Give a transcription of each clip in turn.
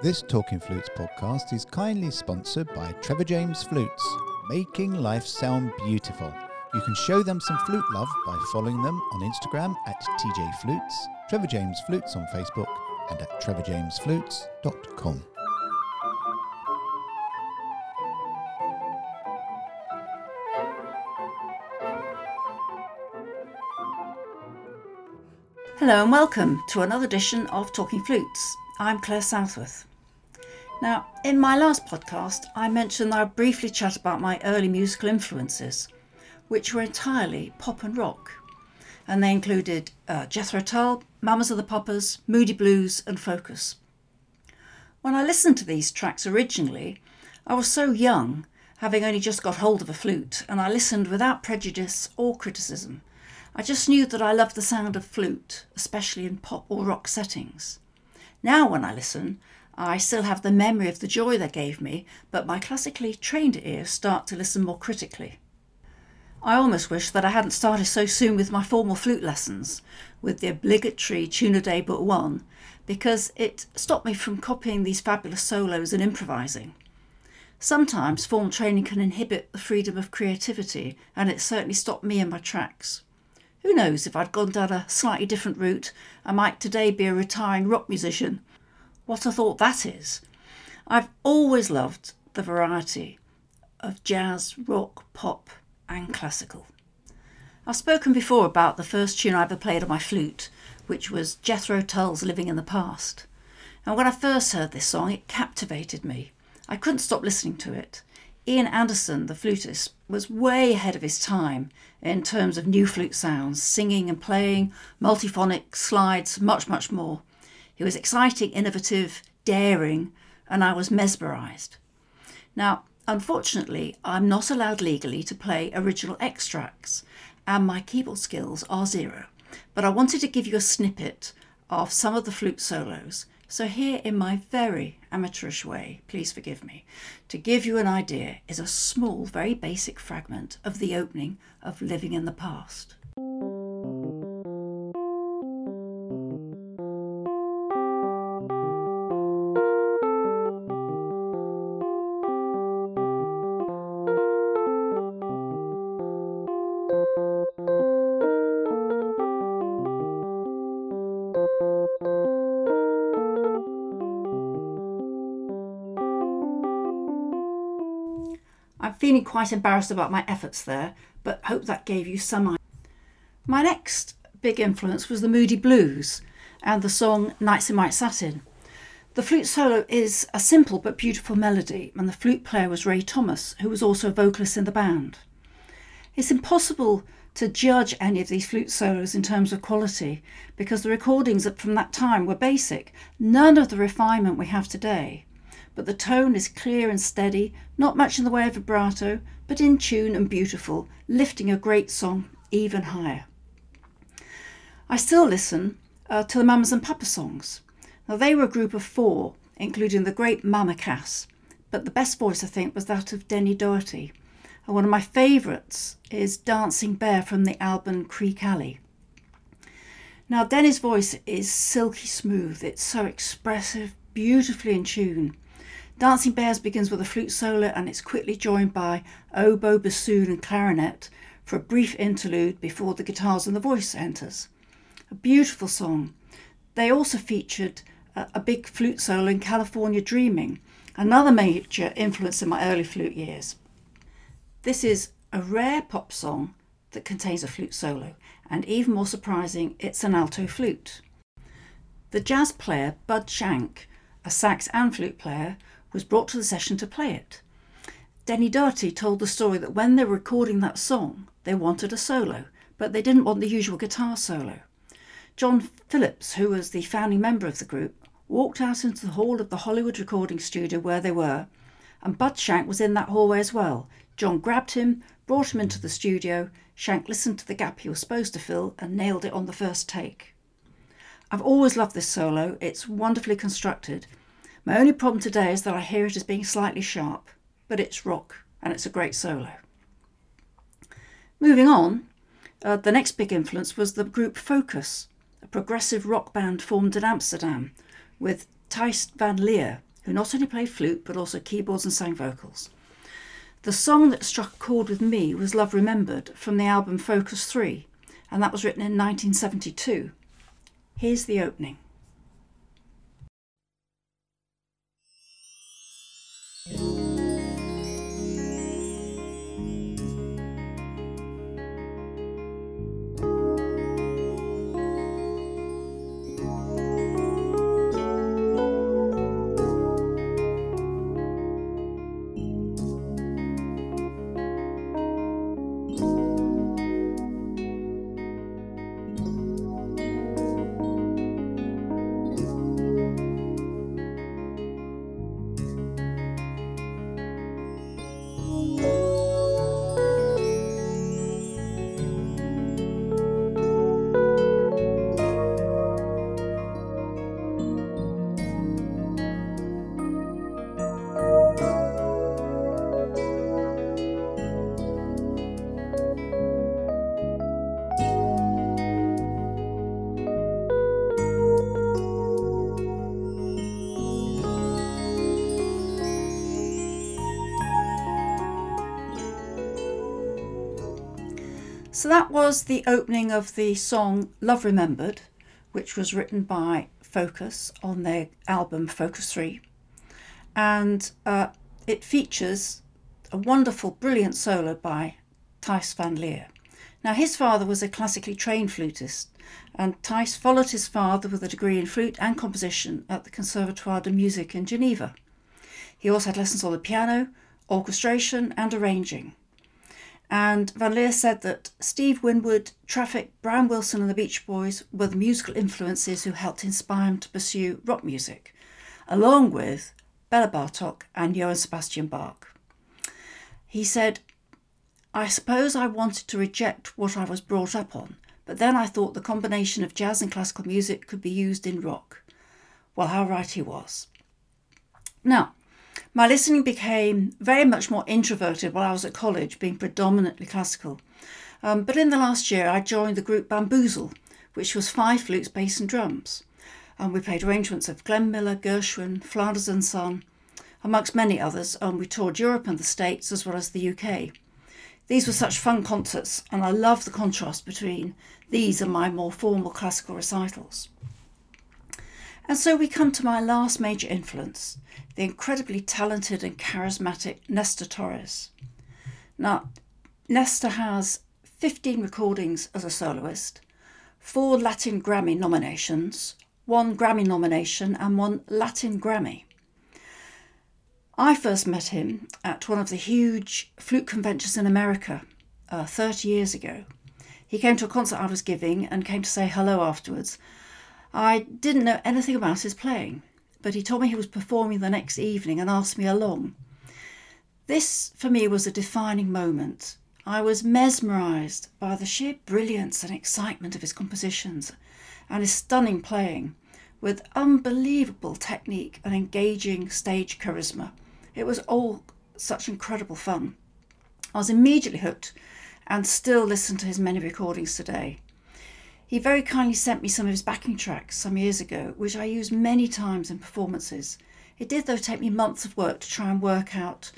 This Talking Flutes podcast is kindly sponsored by Trevor James Flutes, making life sound beautiful. You can show them some flute love by following them on Instagram at TJ Flutes, Trevor James Flutes on Facebook, and at trevorjamesflutes.com. Hello and welcome to another edition of Talking Flutes. I'm Claire Southworth. Now, in my last podcast, I mentioned that I'd briefly chat about my early musical influences, which were entirely pop and rock. And they included uh, Jethro Tull, Mamas and the Papas, Moody Blues, and Focus. When I listened to these tracks originally, I was so young, having only just got hold of a flute, and I listened without prejudice or criticism. I just knew that I loved the sound of flute, especially in pop or rock settings. Now, when I listen, I still have the memory of the joy they gave me, but my classically trained ears start to listen more critically. I almost wish that I hadn't started so soon with my formal flute lessons, with the obligatory tune a day but one, because it stopped me from copying these fabulous solos and improvising. Sometimes formal training can inhibit the freedom of creativity, and it certainly stopped me in my tracks. Who knows, if I'd gone down a slightly different route, I might today be a retiring rock musician. What a thought that is! I've always loved the variety of jazz, rock, pop, and classical. I've spoken before about the first tune I ever played on my flute, which was Jethro Tull's Living in the Past. And when I first heard this song, it captivated me. I couldn't stop listening to it. Ian Anderson, the flutist, was way ahead of his time in terms of new flute sounds, singing and playing, multiphonic, slides, much, much more. He was exciting, innovative, daring, and I was mesmerised. Now, unfortunately, I'm not allowed legally to play original extracts, and my keyboard skills are zero. But I wanted to give you a snippet of some of the flute solos so, here in my very amateurish way, please forgive me, to give you an idea is a small, very basic fragment of the opening of Living in the Past. Feeling quite embarrassed about my efforts there, but hope that gave you some idea. My next big influence was the Moody Blues and the song Nights in White Satin. The flute solo is a simple but beautiful melody, and the flute player was Ray Thomas, who was also a vocalist in the band. It's impossible to judge any of these flute solos in terms of quality because the recordings from that time were basic, none of the refinement we have today but the tone is clear and steady, not much in the way of vibrato, but in tune and beautiful, lifting a great song even higher. I still listen uh, to the Mamas and Papa songs. Now, they were a group of four, including the great Mama Cass, but the best voice, I think, was that of Denny Doherty. And one of my favourites is Dancing Bear from the album Creeque Alley. Now, Denny's voice is silky smooth, it's so expressive, beautifully in tune. Dancing Bears begins with a flute solo and it's quickly joined by oboe, bassoon, and clarinet for a brief interlude before the guitars and the voice enters. A beautiful song. They also featured a, big flute solo in California Dreaming, another major influence in my early flute years. This is a rare pop song that contains a flute solo, and even more surprising, it's an alto flute. The jazz player Bud Shank, a sax and flute player, was brought to the session to play it. Denny Doherty told the story that when they were recording that song, they wanted a solo, but they didn't want the usual guitar solo. John Phillips, who was the founding member of the group, walked out into the hall of the Hollywood recording studio where they were, and Bud Shank was in that hallway as well. John grabbed him, brought him into the studio. Shank listened to the gap he was supposed to fill and nailed it on the first take. I've always loved this solo. It's wonderfully constructed my only problem today is that I hear it as being slightly sharp, but it's rock and it's a great solo. Moving on, uh, the next big influence was the group Focus, a progressive rock band formed in Amsterdam with Thijs van Leer who not only played flute but also keyboards and sang vocals. The song that struck a chord with me was Love Remembered from the album Focus 3, and that was written in 1972. Here's the opening. So that was the opening of the song Love Remembered, which was written by Focus on their album Focus 3. And uh, it features a wonderful, brilliant solo by Thijs van Leer. Now, his father was a classically trained flutist, and Thijs followed his father with a degree in flute and composition at the Conservatoire de Musique in Geneva. He also had lessons on the piano, orchestration, and arranging. And Van Leer said that Steve Winwood, Traffic, Brian Wilson, and the Beach Boys were the musical influences who helped inspire him to pursue rock music, along with Bela Bartok and Johann Sebastian Bach. He said, I suppose I wanted to reject what I was brought up on, but then I thought the combination of jazz and classical music could be used in rock. Well, how right he was. Now, my listening became very much more introverted while I was at college, being predominantly classical. Um, but in the last year, I joined the group Bamboozle, which was five flutes, bass, and drums. And we played arrangements of Glenn Miller, Gershwin, Flanders and Swann, amongst many others, and we toured Europe and the States as well as the UK. These were such fun concerts, and I love the contrast between these and my more formal classical recitals. And so we come to my last major influence, the incredibly talented and charismatic Nestor Torres. Now, Nestor has 15 recordings as a soloist, four Latin Grammy nominations, one Grammy nomination, and one Latin Grammy. I first met him at one of the huge flute conventions in America uh, 30 years ago. He came to a concert I was giving and came to say hello afterwards I didn't know anything about his playing, but he told me he was performing the next evening and asked me along. This, for me, was a defining moment. I was mesmerised by the sheer brilliance and excitement of his compositions and his stunning playing, with unbelievable technique and engaging stage charisma. It was all such incredible fun. I was immediately hooked and still listen to his many recordings today. He very kindly sent me some of his backing tracks some years ago, which I used many times in performances. It did, though, take me months of work to try and work out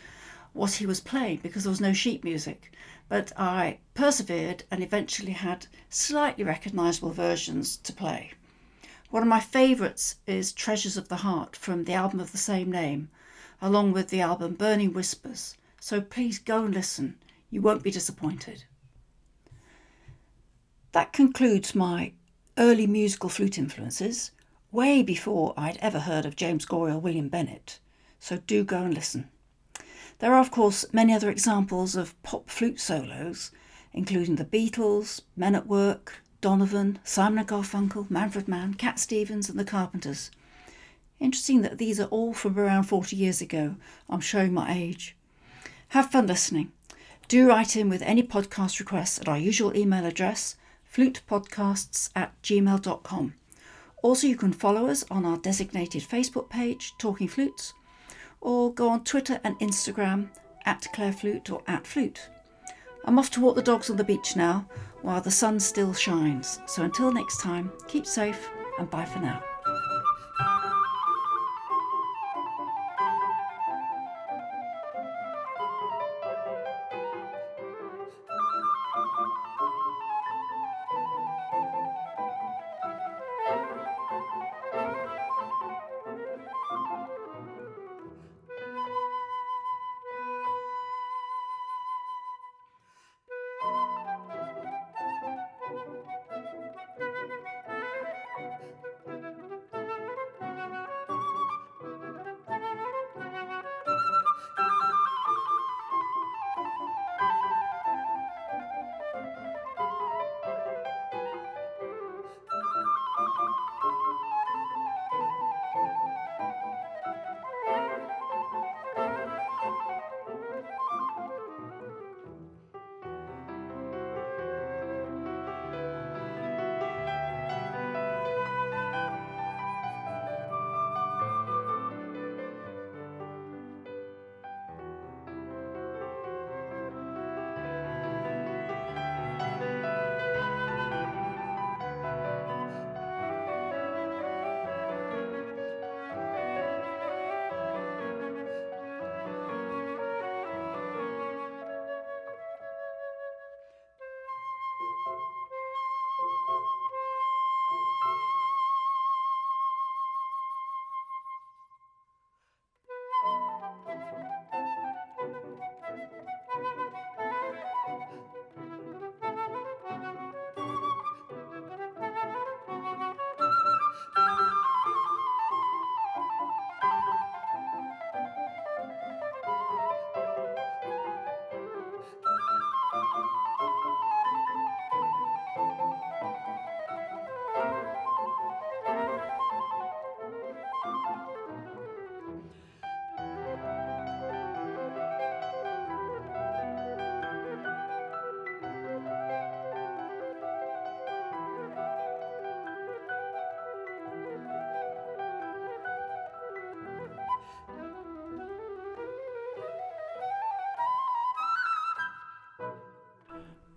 what he was playing because there was no sheet music. But I persevered and eventually had slightly recognisable versions to play. One of my favourites is Treasures of the Heart from the album of the same name, along with the album Burning Whispers. So please go and listen. You won't be disappointed. That concludes my early musical flute influences, way before I'd ever heard of James Galway or William Bennett, so do go and listen. There are, of course, many other examples of pop flute solos, including the Beatles, Men at Work, Donovan, Simon and Garfunkel, Manfred Mann, Cat Stevens, and the Carpenters. Interesting that these are all from around 40 years ago. I'm showing my age. Have fun listening. Do write in with any podcast requests at our usual email address, flutepodcasts at gmail.com. Also, you can follow us on our designated Facebook page, Talking Flutes, or go on Twitter and Instagram at Claire Flute or at Flute. I'm off to walk the dogs on the beach now while the sun still shines. So until next time, keep safe and bye for now.